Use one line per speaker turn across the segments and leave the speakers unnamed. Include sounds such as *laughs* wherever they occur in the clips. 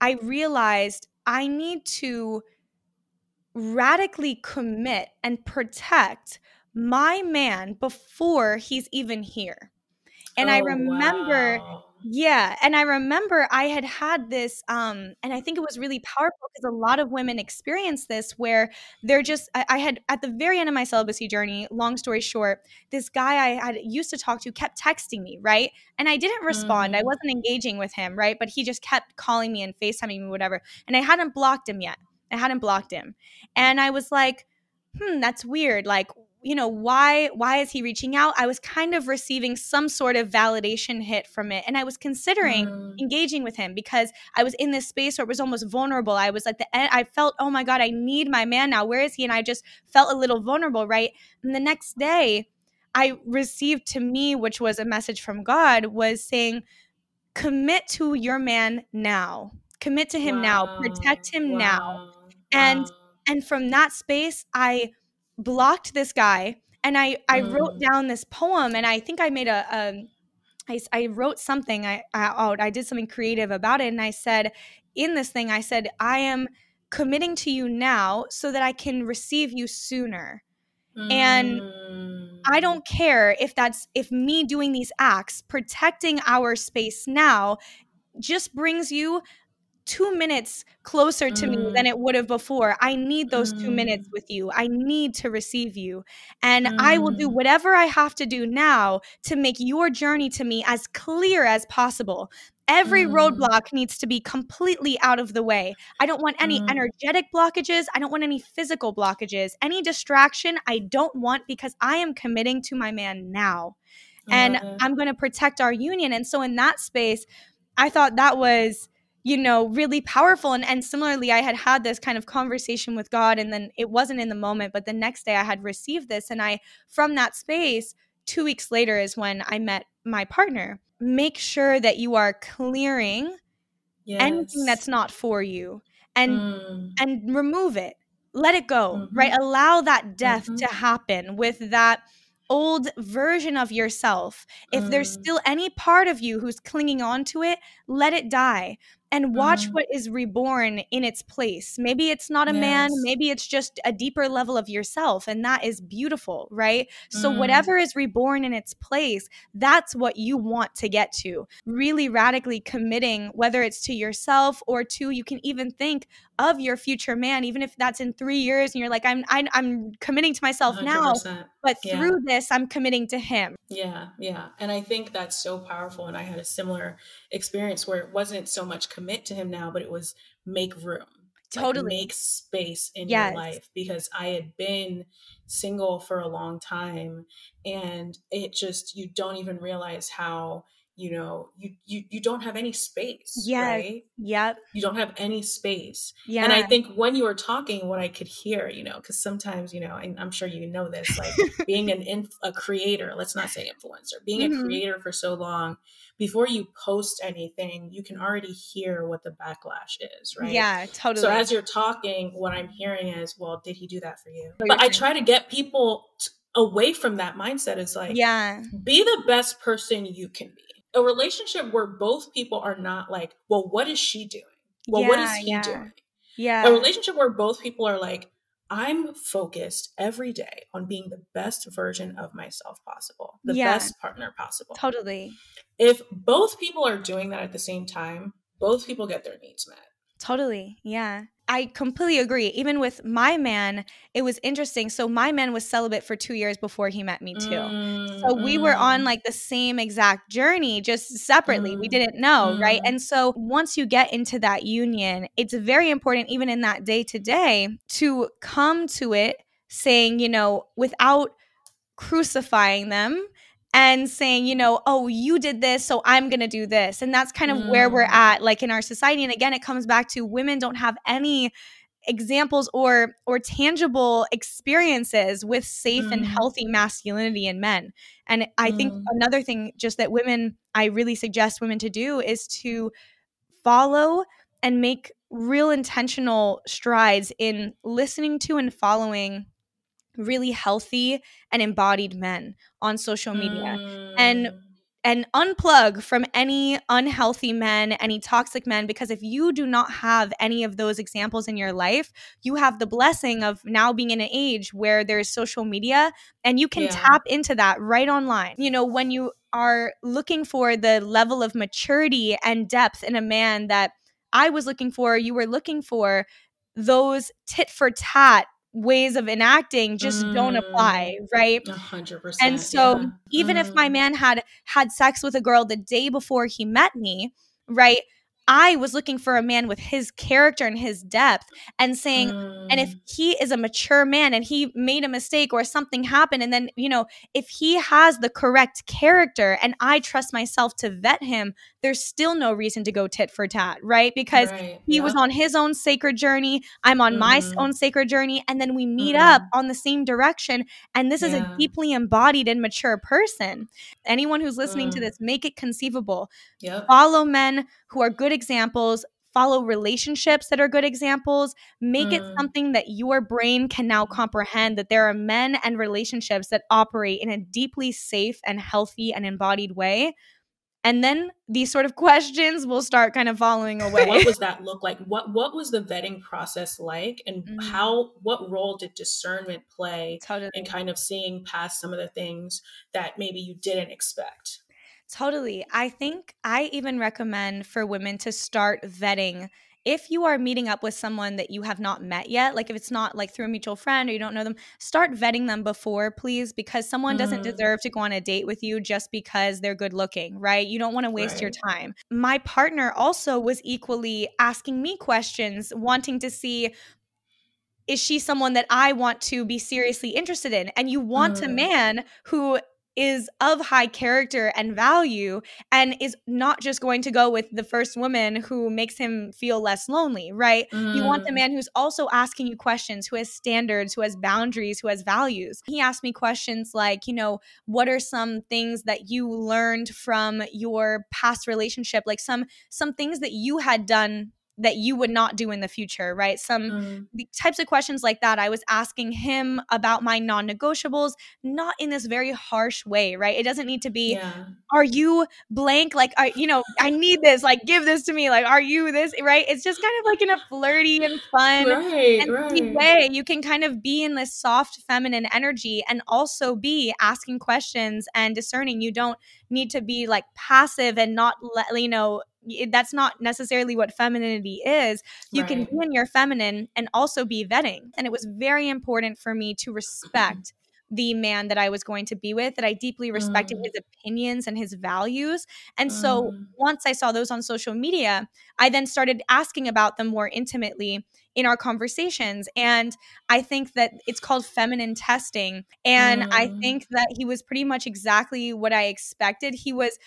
I realized I need to radically commit and protect my man before he's even here. And oh, I remember wow. Yeah, and I remember I had had this um and I think it was really powerful because a lot of women experience this where they're just I, I, had at the very end of my celibacy journey, long story short, this guy I had used to talk to kept texting me, right? And I didn't respond. Mm. I wasn't engaging with him, right? But he just kept calling me and FaceTiming me whatever. And I hadn't blocked him yet. I hadn't blocked him. And I was like, "Hmm, that's weird. Like you know why why is he reaching out i was kind of receiving some sort of validation hit from it and i was considering mm. engaging with him because i was in this space where it was almost vulnerable i was like the end i felt oh my god i need my man now where is he and i just felt a little vulnerable right and the next day i received to me which was a message from god was saying commit to your man now commit to him wow. now protect him wow. now and wow. and from that space i blocked this guy and I I mm. wrote down this poem and I think I made a, a I, I wrote something I out I did something creative about it and I said in this thing I said I am committing to you now so that I can receive you sooner. Mm. And I don't care if that's if me doing these acts protecting our space now just brings you two minutes closer to mm. me than mm. it would have before. I need those mm. two minutes mm. with you. I need to receive you. And mm. I will do mm. whatever I have to do now to make your journey to me as clear as possible. Every roadblock needs to be completely out of the way. I don't want any energetic blockages. I don't want any physical blockages. Any distraction, I don't want because I am committing to my man now. And I'm going to protect our union. And so, in that space, I thought that was you know really powerful and and similarly i had had this kind of conversation with god and then it wasn't in the moment but the next day i had received this and i from that space 2 weeks later is when i met my partner make sure that you are clearing yes. anything that's not for you and mm. and remove it let it go mm-hmm. right allow that death mm-hmm. to happen with that old version of yourself. If mm. there's still any part of you who's clinging on to it, let it die and watch mm. what is reborn in its place. Maybe it's not a yes. man, maybe it's just a deeper level of yourself, and that is beautiful, right? Mm. So, whatever is reborn in its place, that's what you want to get to. Really radically committing, whether it's to yourself or to, you can even think of your future man, even if that's in three years and you're like, I'm, I'm, I'm committing to myself 100%. now, but yeah. through this, I'm committing to him.
Yeah, yeah. And I think that's so powerful. And I had a similar experience where it wasn't so much commit to him now, but it was make room.
Totally.
Like make space in yes. your life because I had been single for a long time and it just, you don't even realize how you know you you you don't have any space
yeah
right?
yep.
You don't have any space. Yeah and i think when you were talking what i could hear you know because sometimes you know i'm sure you know this like *laughs* being an inf- a creator let's not say influencer being mm-hmm. a creator for so long before you post anything you can already hear what the backlash is right?
Yeah totally.
so as you're talking what i'm hearing is well did he do that for you? But i try to get people t- away from that mindset. Is like
yeah.
be the best person you can be a relationship where both people are not like, well, what is she doing? Well, yeah, what is he
yeah.
doing?
Yeah.
A relationship where both people are like, I'm focused every day on being the best version of myself possible, the yeah. best partner possible.
Totally.
If both people are doing that at the same time, both people get their needs met.
Totally. Yeah. I completely agree. Even with my man, it was interesting. So my man was celibate for two years before he met me too. Mm, so we were on like the same exact journey, just separately. Mm, we didn't know, mm. right? And so once you get into that union, it's very important, even in that day to day, to come to it saying, you know, without crucifying them and saying, you know, oh, you did this, so I'm going to do this. And that's kind of mm. where we're mm. at like in our society. And again, it comes back to women don't have any examples or or tangible experiences with safe mm. and healthy masculinity in men. And I mm. think another thing just that women I really suggest women to do is to follow and make real intentional strides in listening to and following really healthy and embodied men on social media. Mm. And and unplug from any unhealthy men, any toxic men, because if you do not have any of those examples in your life, you have the blessing of now being in an age where there's social media and you can yeah. tap into that right online. You know, when you are looking for the level of maturity and depth in a man that I was looking for, you were looking for, those tit for tat ways of enacting just mm. don't apply right
100%
and so yeah. even mm. if my mm-hmm. man had had sex with a girl the day before he met me right I was looking for a man with his character and his depth and saying, mm. and if mm. he is a mature man and he made a mistake or something happened, and then, you know, if he has the correct character and I trust myself to vet him, there's still no reason to go tit for tat, right? Because right. he yep. was on his own sacred journey. I'm on mm. my mm-hmm. own sacred journey. And then we meet mm. up on the same direction. And this yeah. is a deeply embodied and mature person. Anyone who's listening to this, make it conceivable. Yep. Follow men who are good examples follow relationships that are good examples make mm. it something that your brain can now comprehend that there are men and relationships that operate in a deeply safe and healthy and embodied way and then these sort of questions will start kind of following away
what does that look like what what was the vetting process like and mm. how what role did discernment play totally. in kind of seeing past some of the things that maybe you didn't expect
Totally. I think I even recommend for women to start vetting if you are meeting up with someone that you have not met yet, like if it's not like through a mutual friend or you don't know them, start vetting them before, please, because someone mm. doesn't deserve to go on a date with you just because they're good looking, right? You don't want to waste right. your time. My partner also was equally asking me questions, wanting to see is she someone that I want to be seriously interested in? And you want mm. a man who is of high character and value and is not just going to go with the first woman who makes him feel less lonely, right? Mm. You want the mm. man who's also asking you questions, who has standards, who has boundaries, who has values. He asked me questions like, you know, what are some things that you learned from your past relationship, like some some things that you had done that you would not do in the future, right? Some mm. types of questions like that. I was asking him about my non negotiables, not in this very harsh way, right? It doesn't need to be, yeah. are you blank? Like, are, you know, I need this, like, give this to me. Like, are you this, right? It's just kind of like in a flirty and fun right, and right. way. You can kind of be in this soft feminine energy and also be asking questions and discerning. You don't need to be like passive and not let, you know, that's not necessarily what femininity is. You right. can be in your feminine and also be vetting. And it was very important for me to respect the man that I was going to be with, that I deeply respected mm. his opinions and his values. And so mm. once I saw those on social media, I then started asking about them more intimately in our conversations. And I think that it's called feminine testing. And mm. I think that he was pretty much exactly what I expected. He was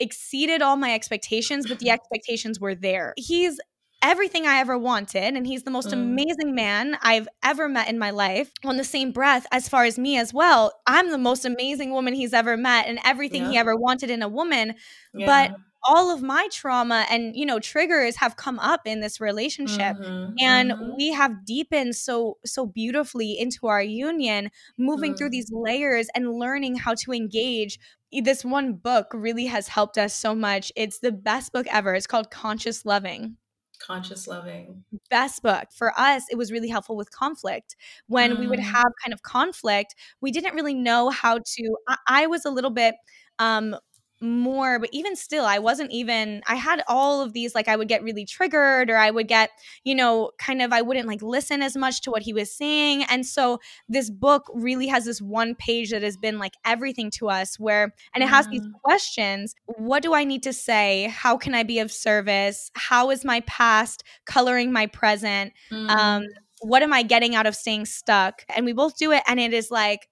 exceeded all my expectations, but the *sighs* expectations were there. He's everything I ever wanted, and he's the most mm. amazing man I've ever met in my life. On the same breath, as far as me as well, I'm the most amazing woman he's ever met, and everything yeah. he ever wanted in a woman. Yeah. But all of my trauma and you know triggers have come up in this relationship mm-hmm, and mm-hmm. we have deepened so so beautifully into our union moving mm. through these layers and learning how to engage this one book really has helped us so much. It's the best book ever. It's called conscious loving.
Conscious loving.
Best book. For us it was really helpful with conflict. When mm. we would mm. have kind of conflict we didn't really know how to I, I was a little bit um more but even still i wasn't even i had all of these like i would get really triggered or i would get you know kind of i wouldn't like listen as much to what he was saying. And so this book really has this one page that has been like everything to us where and it has mm. these questions. What do i need to say? How can i be of service? How is my past coloring my present? Um, mm. um what am i getting out of staying stuck? And we both do it and it is like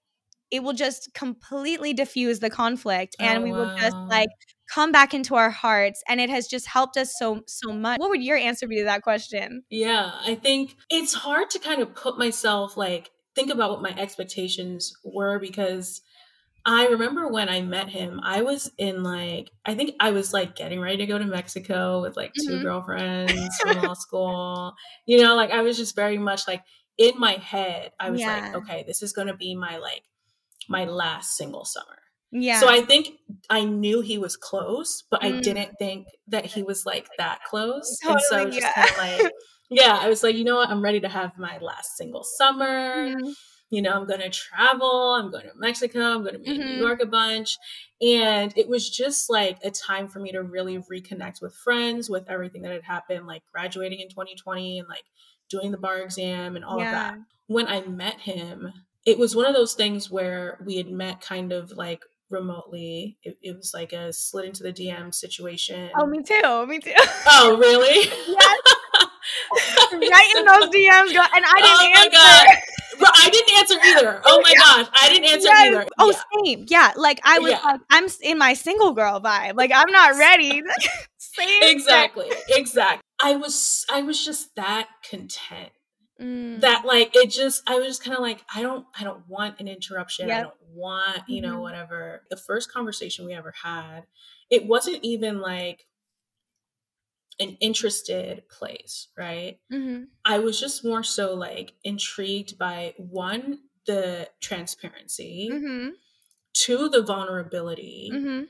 it will just completely diffuse the conflict and oh, we will just like come back into our hearts and it has just helped us so so much what would your answer be to that question
yeah i think it's hard to kind of put myself like think about what my expectations were because I remember when I met him, I was in like, I think I was like getting ready to go to Mexico with like 2 mm-hmm. girlfriends from law *laughs* school. You know, like I was just very much like in my head, I was yeah. like, okay, this is going to be my like my last single summer. Yeah. So I think I knew he was close, but mm. I didn't think that he was like that close. Totally, and so just yeah. kind of like, yeah, I was like, you know what? I'm ready to have my last single summer. Mm. You know, I'm going to travel. I'm going to Mexico. I'm going to be mm-hmm. in New mm-hmm. York a bunch. And it was just like a time for me to really reconnect with friends, with everything that had happened, like graduating in 2020 and like doing the bar exam and all yeah. of that. When I met him, it was one of those things where we had met kind of like remotely. It, it, was like a slid into the DM situation.
Oh, me too. Me too.
Oh, really? yes. *laughs*
right in those DMs, girl. And I didn't oh answer. God.
I didn't answer either. *laughs* Oh my gosh, I didn't answer yes. either.
Oh, yeah. same. Yeah, like I was. Yeah. Like, I'm in my single girl vibe. Like I'm not ready. *laughs*
same. Exactly. Exactly. I was. I was just that content. Mm. That like it just. I was just kind of like I don't. I don't want an interruption. Yep. I don't want you know mm-hmm. whatever. The first conversation we ever had, it wasn't even like an interested place, right? Mm-hmm. I was just more so like intrigued by one, the transparency, mm-hmm. two, the vulnerability, mm-hmm.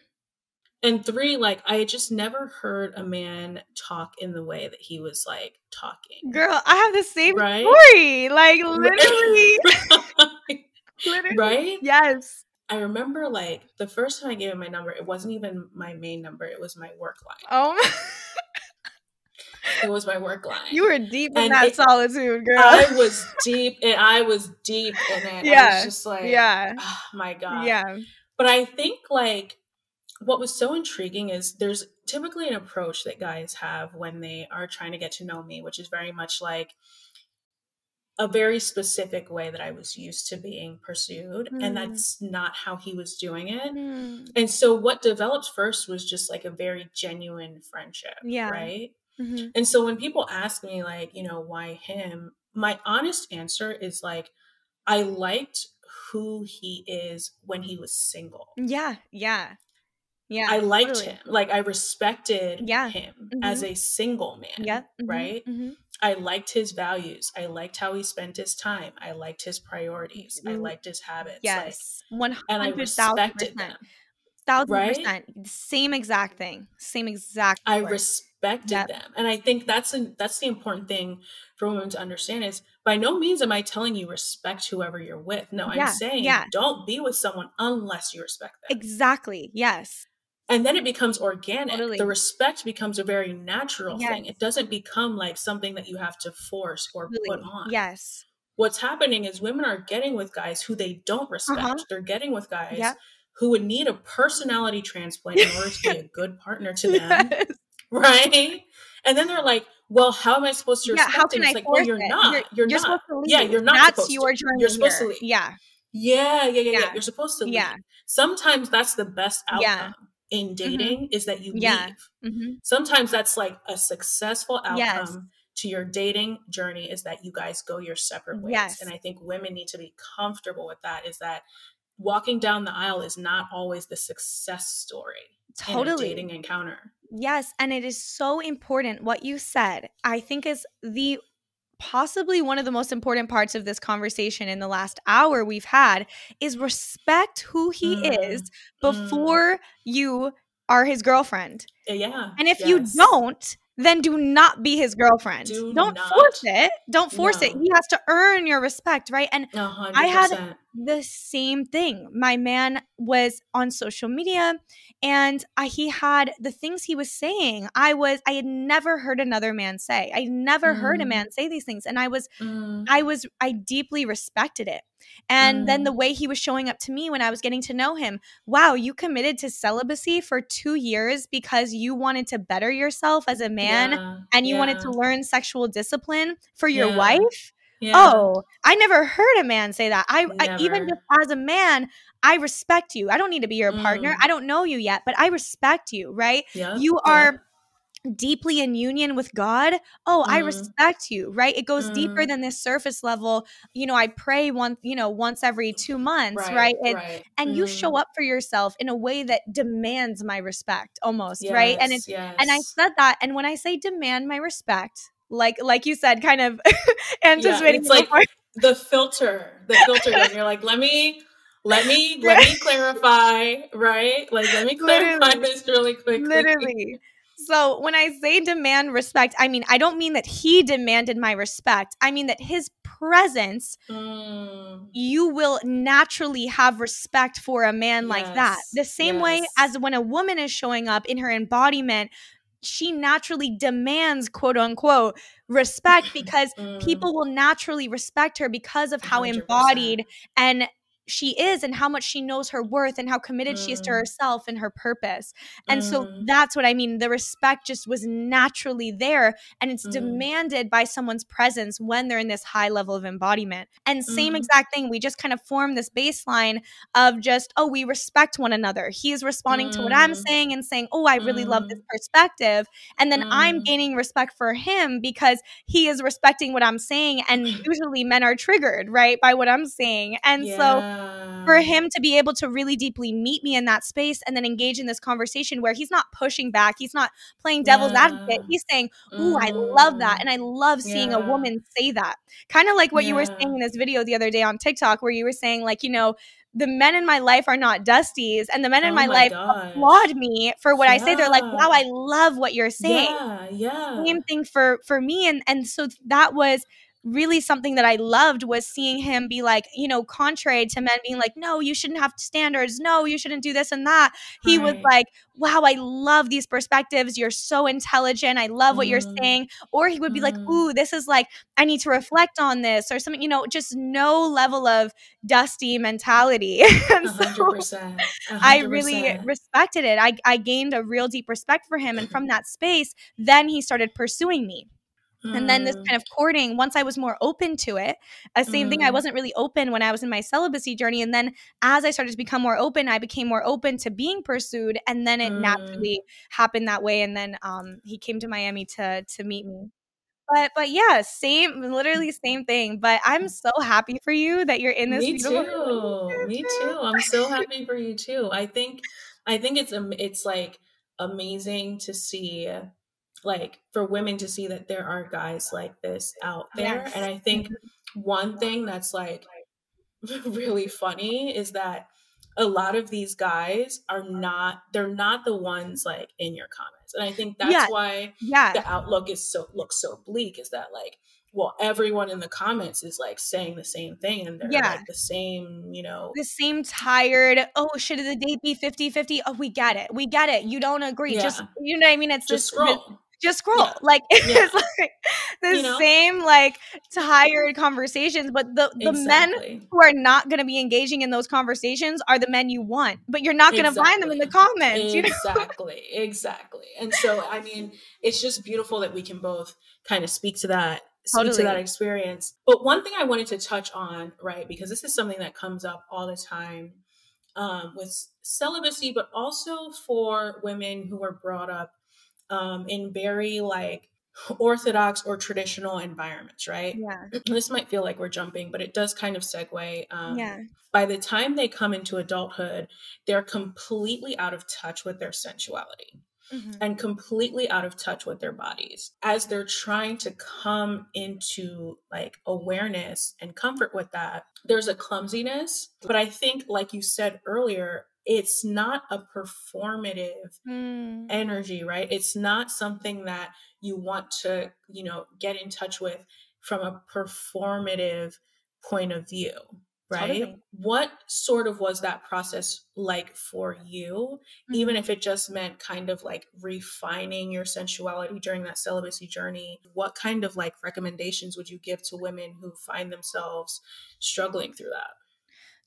And three, like I just never heard a man talk in the way that he was like talking.
Girl, I have the same right? story. Like literally. *laughs*
literally. Right?
Yes.
I remember like the first time I gave him my number, it wasn't even my main number, it was my work line.
Oh *laughs*
it was my work line.
You were deep in and that it, solitude, girl.
I was deep, and I was deep in it. Yeah, I was just like, yeah, oh, my god,
yeah.
But I think like what was so intriguing is there's typically an approach that guys have when they are trying to get to know me, which is very much like a very specific way that I was used to being pursued. Mm. And that's not how he was doing it. Mm. And so what developed first was just like a very genuine friendship. Yeah. Right. Mm-hmm. And so when people ask me, like, you know, why him, my honest answer is like, I liked who he is when he was single.
Yeah. Yeah. Yeah.
I liked totally. him. Like, I respected yeah. him mm-hmm. as a single man.
Yeah.
Mm-hmm. Right. Mm-hmm. I liked his values. I liked how he spent his time. I liked his priorities. I mm-hmm. liked his habits.
Yes. Like, 100, and I respected them. Thousand right? percent. Same exact thing. Same exact.
I respected yep. them, and I think that's a, that's the important thing for women to understand is by no means am I telling you respect whoever you're with. No, yeah, I'm saying yeah. don't be with someone unless you respect them.
Exactly. Yes.
And then it becomes organic. Totally. The respect becomes a very natural yes. thing. It doesn't become like something that you have to force or really? put on.
Yes.
What's happening is women are getting with guys who they don't respect. Uh-huh. They're getting with guys yep who would need a personality transplant in order to be a good partner to *laughs* them. Yes. Right? And then they're like, well, how am I supposed to respect yeah, how can I like, well, you're it? not. You're, you're, you're not. Yeah, you're not.
That's your journey.
You're supposed here. to leave.
Yeah.
Yeah, yeah, yeah, yeah. You're supposed to leave. Yeah. Sometimes that's the best outcome yeah. In mm-hmm. dating mm-hmm. is that you yeah. leave. Mm-hmm. Sometimes that's like a successful outcome yes. to your dating journey is that you guys go your separate ways. Yes. And I think women need to be comfortable with that is that walking down the aisle is not always the success story totally dating encounter
yes and it is so important what you said i think is the possibly one of the most important parts of this conversation in the last hour we've had is respect who he mm. is mm. before mm. you are his girlfriend
yeah
and if yes. you don't then do not be his girlfriend. Do not force it. Don't force no. it. He has to earn your respect, right? And 100%. I had the same thing. My man was on social media and I, he had the things he was saying. I was I had never heard another man say. I never mm. heard a mm. man say these things and I was mm. I was I deeply respected it. And mm. then the mm. way he was showing up to me when I was getting to know him wow, you committed to celibacy for two years because you wanted to better yourself as a man yeah. and you yeah. wanted to learn sexual discipline for your yeah. wife. Oh, I never heard a man say that. I, I, even just as a man, I respect you. I don't need to be your mm. partner. I don't know you yet, but I respect you, right? You are deeply in union with God, oh, mm. I respect you, right? It goes mm. deeper than this surface level. You know, I pray once, you know, once every two months, right? right? And, right. and mm. you show up for yourself in a way that demands my respect almost, yes, right? And it's yes. and I said that. And when I say demand my respect, like like you said, kind of *laughs* anticipating
yeah, it's like the filter, the filter, and you're like, let me let me let me *laughs* clarify, right? Like let me clarify Literally. this really quickly.
Literally. So when I say demand respect, I mean I don't mean that he demanded my respect. I mean that his presence, mm. you will naturally have respect for a man yes. like that. The same yes. way as when a woman is showing up in her embodiment, she naturally demands quote unquote respect *laughs* because mm. people will naturally respect her because of how 100%. embodied and she is and how much she knows her worth and how committed mm. she is to mm. herself and her purpose. And mm. so that's what I mean. The respect just was naturally there and it's mm. demanded by someone's presence when they're in this high level of embodiment. And same mm. exact thing, we just kind of form this baseline of just, oh, we respect one another. He's responding to what I'm mm. saying and saying, oh, I really love this perspective. And then I'm gaining respect for him because he is respecting what I'm saying. And *laughs* usually men are triggered, right, by what I'm saying. And yeah. so for him to be able to really deeply meet me in that space and then engage in this conversation where he's not pushing back, he's not playing devil's yeah. advocate. He's saying, Ooh, mm. I love that. And I love seeing yeah. a woman say that. Kind of like what yeah. you were saying in this video the other day on TikTok, where you were saying, like, you know, the men in my life are not dusties and the men in oh my, my, life gosh. applaud me for what yeah. I say. They're like, wow, I love what you're saying.
Yeah, yeah.
Same thing for for me. And and so that was really something that I loved was seeing him be like, you know, contrary to men being like, no, you shouldn't have standards. No, you shouldn't do this and that. He right. was like, wow, I love these perspectives. You're so intelligent. I love what mm. you're saying. Or he would be mm. like, ooh, this is like, I need to reflect on this or something, you know, just no level of dusty mentality. *laughs* and 100%, 100%. I really respected it. I, I gained a real deep respect for him. And from that space, then he started pursuing me. And then this mm. kind of courting, once I was more open to it, a same mm. thing, I mm. wasn't really open when I was in my celibacy journey. And then as I started to become more open, I became more open to being pursued. And then it mm. naturally happened that way. And then um, he came to Miami to to meet me. But but yeah, same literally same thing. But I'm so happy for you that you're in this.
Me too. Me too. I'm so happy for you too. I think I think it's it's like amazing to see like for women to see that there are guys like this out there. Yes. And I think mm-hmm. one thing that's like *laughs* really funny is that a lot of these guys are not they're not the ones like in your comments. And I think that's yeah. why yeah. the outlook is so looks so bleak is that like well everyone in the comments is like saying the same thing and they're yeah. like the same you know
the same tired oh should the date be 50 50 oh we get it we get it you don't agree yeah. just you know what i mean it's
just scroll
just scroll. Yeah. Like *laughs* yeah. it's like the you know? same like tired conversations, but the the exactly. men who are not going to be engaging in those conversations are the men you want, but you're not going to exactly. find them in the comments.
Exactly, you know? *laughs* exactly. And so, I mean, it's just beautiful that we can both kind of speak to that speak totally. to that experience. But one thing I wanted to touch on, right, because this is something that comes up all the time um, with celibacy, but also for women who are brought up um, in very like orthodox or traditional environments, right?
Yeah. *clears throat*
This might feel like we're jumping, but it does kind of segue.
Um, yeah.
By the time they come into adulthood, they're completely out of touch with their sensuality. Mm-hmm. And completely out of touch with their bodies as they're trying to come into like awareness and comfort with that. There's a clumsiness, but I think, like you said earlier, it's not a performative mm. energy, right? It's not something that you want to, you know, get in touch with from a performative point of view, right? Totally. What sort of was that process like for you, mm-hmm. even if it just meant kind of like refining your sensuality during that celibacy journey? What kind of like recommendations would you give to women who find themselves struggling through that?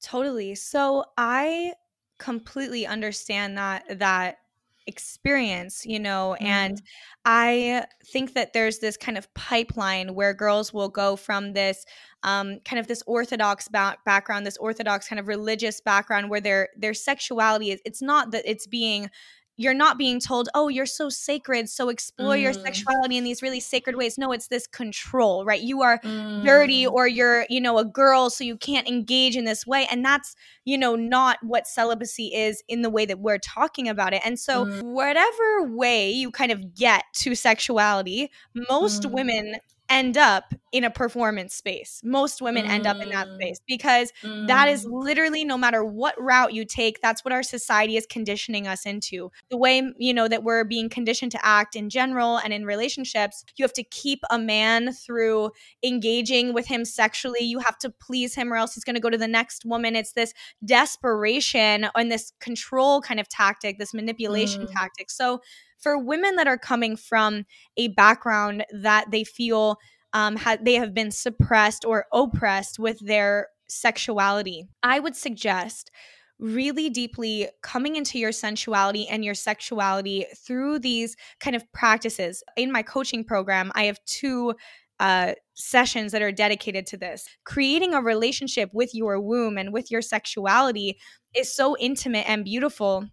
Totally. So I completely understand that that experience you know mm-hmm. and i think that there's this kind of pipeline where girls will go from this um, kind of this orthodox back- background this orthodox kind of religious background where their their sexuality is it's not that it's being you're not being told, oh, you're so sacred, so explore mm. your sexuality in these really sacred ways. No, it's this control, right? You are mm. dirty or you're, you know, a girl, so you can't engage in this way. And that's, you know, not what celibacy is in the way that we're talking about it. And so, mm. whatever way you kind of get to sexuality, most mm. women end up in a performance space. Most women mm. end up in that mm. space because mm. that is mm. literally no matter what route you take, that's what our society is conditioning us into. The way, you know, that we're being conditioned to act in general and in relationships, you have to keep a man through engaging with him sexually. You have to please him or else he's going to go to the next woman. It's this desperation and this control kind of tactic, this manipulation mm. tactic. So for women that are coming from a background that they feel um, ha- they have been suppressed or oppressed with their sexuality, I would suggest really deeply coming into your sensuality and your sexuality through these kind of practices. In my coaching program, I have two uh, sessions that are dedicated to this. Creating a relationship with your womb and with your sexuality is so intimate and beautiful,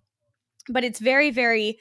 but it's very, very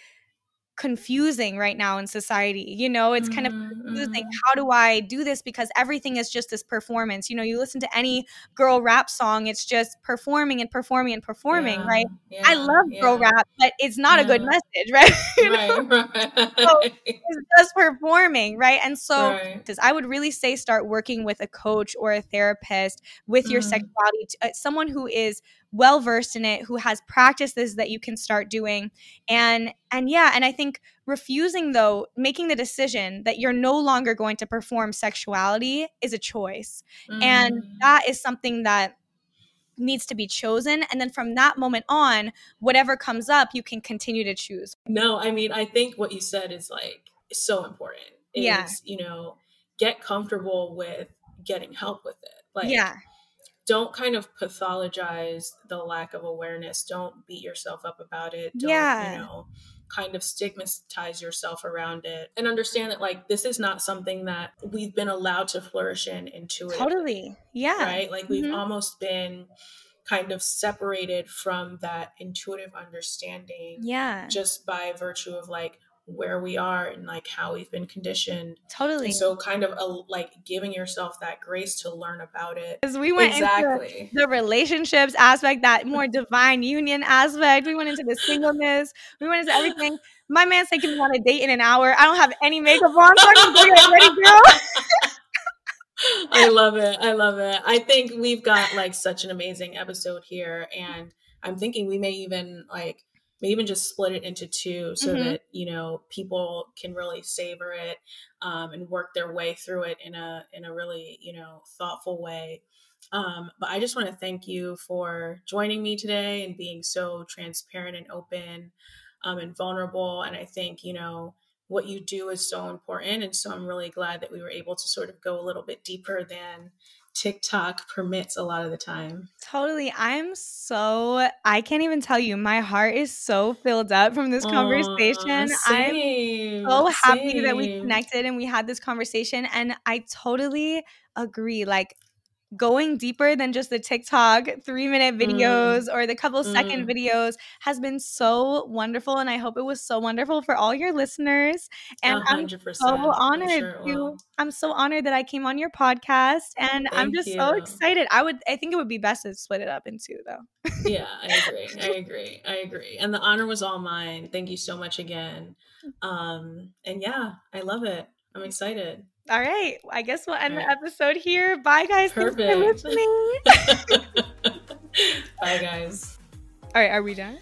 confusing right now in society. You know, it's kind of mm-hmm, confusing. Mm-hmm. How do I do this? Because everything is just this performance. You know, you listen to any girl rap song, it's just performing and performing and performing, yeah, right? Yeah, I love yeah. girl rap, but it's not a good message, *laughs* right? right, right. so *laughs* it's just performing, right? And so right. I would really say start working with a coach or a therapist with mm. your sexuality, uh, someone who is well versed in it who has practices that you can start doing. And and yeah and i think refusing though making the decision that you're no longer going to perform sexuality is a choice. Mm. and that is something that needs to be chosen. And then from that moment on whatever comes up you can continue to choose.
No i mean i think what you said is like so important is, yeah. you know get comfortable with getting help with it. Like yeah don't kind of pathologize the lack of awareness. Don't beat yourself up about it. Don't, yeah. you know, kind of stigmatize yourself around it and understand that like this is not something that we've been allowed to flourish in intuitively.
Totally. Yeah.
Right? Like we've mm-hmm. almost been kind of separated from that intuitive understanding.
Yeah.
Just by virtue of like where we are and like how we've been conditioned.
Totally.
So kind of a, like giving yourself that grace to learn about it.
Because we went exactly. into the relationships aspect, that more divine union aspect. We went into the singleness. We went into everything. My man's taking me on a date in an hour. I don't have any makeup on, so I can get ready, girl.
I love it. I love it. I think we've got like such an amazing episode here. And I'm thinking we may even like maybe even just split it into two so mm-hmm. that you know people can really savor it um, and work their way through it in a in a really you know thoughtful way. Um, but i just want to thank you for joining me today and being so transparent and open um, and vulnerable. And i think you know what you do is so important. And so i'm really glad that we were able to sort of go a little bit deeper than TikTok permits a lot of the time.
Totally. I'm so, I can't even tell you, my heart is so filled up from this conversation. Same, I'm so happy same. that we connected and we had this conversation. And I totally agree. Like, going deeper than just the TikTok three minute mm. videos mm. or the couple mm. second videos has been so wonderful. And I hope it was so wonderful for all your listeners. And i am so honored sure to, I'm so honored that I came on your podcast and Thank I'm just you. so excited. I would, I think it would be best to split it up in two though.
yeah, I agree. I *laughs* agree. I agree. And the honor was all mine. Thank you so much again. Um, and yeah, I love it. I'm excited.
All right. I guess we'll end right. the episode here. Bye, guys.
Perfect.
Thanks for listening. *laughs*
Bye, guys.
All right. Are we done?